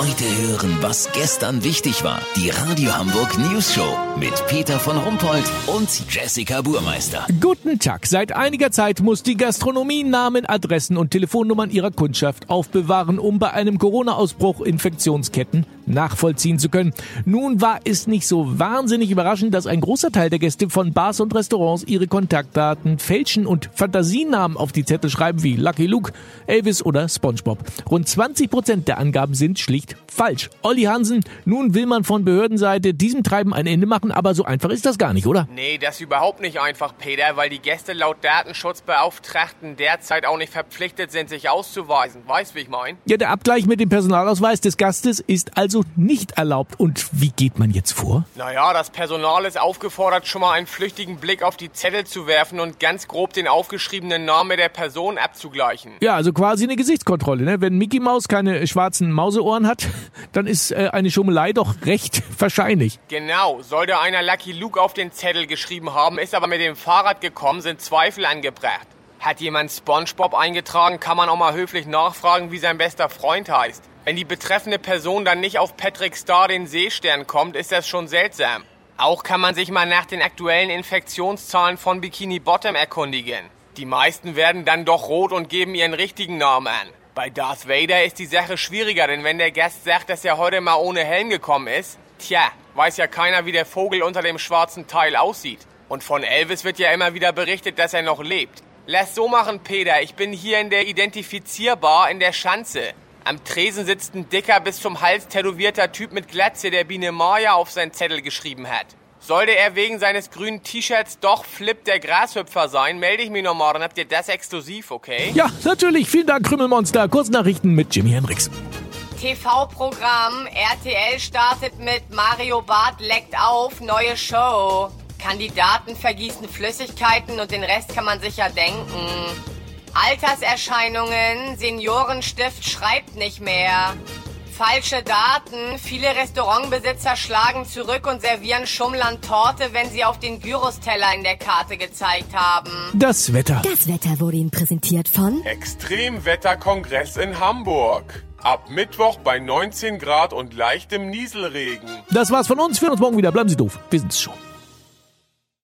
Heute hören, was gestern wichtig war. Die Radio Hamburg News Show mit Peter von Rumpold und Jessica Burmeister. Guten Tag. Seit einiger Zeit muss die Gastronomie Namen, Adressen und Telefonnummern ihrer Kundschaft aufbewahren, um bei einem Corona-Ausbruch Infektionsketten nachvollziehen zu können. Nun war es nicht so wahnsinnig überraschend, dass ein großer Teil der Gäste von Bars und Restaurants ihre Kontaktdaten fälschen und Fantasienamen auf die Zettel schreiben wie Lucky Luke, Elvis oder SpongeBob. Rund 20 Prozent der Angaben sind schlicht falsch. Olli Hansen, nun will man von Behördenseite diesem Treiben ein Ende machen, aber so einfach ist das gar nicht, oder? Nee, das ist überhaupt nicht einfach, Peter, weil die Gäste laut Datenschutzbeauftragten derzeit auch nicht verpflichtet sind, sich auszuweisen. Weißt, wie ich mein? Ja, der Abgleich mit dem Personalausweis des Gastes ist also nicht erlaubt. Und wie geht man jetzt vor? Naja, das Personal ist aufgefordert, schon mal einen flüchtigen Blick auf die Zettel zu werfen und ganz grob den aufgeschriebenen Namen der Person abzugleichen. Ja, also quasi eine Gesichtskontrolle. Ne? Wenn Mickey Maus keine schwarzen Mauseohren hat, dann ist äh, eine Schummelei doch recht wahrscheinlich. Genau. Sollte einer Lucky Luke auf den Zettel geschrieben haben, ist aber mit dem Fahrrad gekommen, sind Zweifel angebracht. Hat jemand SpongeBob eingetragen, kann man auch mal höflich nachfragen, wie sein bester Freund heißt. Wenn die betreffende Person dann nicht auf Patrick Star den Seestern kommt, ist das schon seltsam. Auch kann man sich mal nach den aktuellen Infektionszahlen von Bikini Bottom erkundigen. Die meisten werden dann doch rot und geben ihren richtigen Namen an. Bei Darth Vader ist die Sache schwieriger, denn wenn der Gast sagt, dass er heute mal ohne Helm gekommen ist, tja, weiß ja keiner, wie der Vogel unter dem schwarzen Teil aussieht. Und von Elvis wird ja immer wieder berichtet, dass er noch lebt. Lass so machen, Peter. Ich bin hier in der Identifizierbar in der Schanze. Am Tresen sitzt ein dicker, bis zum Hals tätowierter Typ mit Glatze, der Biene Maya auf seinen Zettel geschrieben hat. Sollte er wegen seines grünen T-Shirts doch Flip der Grashüpfer sein, melde ich mich nochmal, dann habt ihr das exklusiv, okay? Ja, natürlich. Vielen Dank, Krümmelmonster. Kurznachrichten mit Jimi Hendrix. TV-Programm RTL startet mit Mario Barth leckt auf, neue Show. Kandidaten vergießen Flüssigkeiten und den Rest kann man sich ja denken. Alterserscheinungen, Seniorenstift schreibt nicht mehr. Falsche Daten, viele Restaurantbesitzer schlagen zurück und servieren Schummlern Torte, wenn sie auf den Gyrosteller in der Karte gezeigt haben. Das Wetter. Das Wetter wurde Ihnen präsentiert von Extremwetterkongress in Hamburg. Ab Mittwoch bei 19 Grad und leichtem Nieselregen. Das war's von uns. Wir hören uns morgen wieder. Bleiben Sie doof. Wir sind's schon.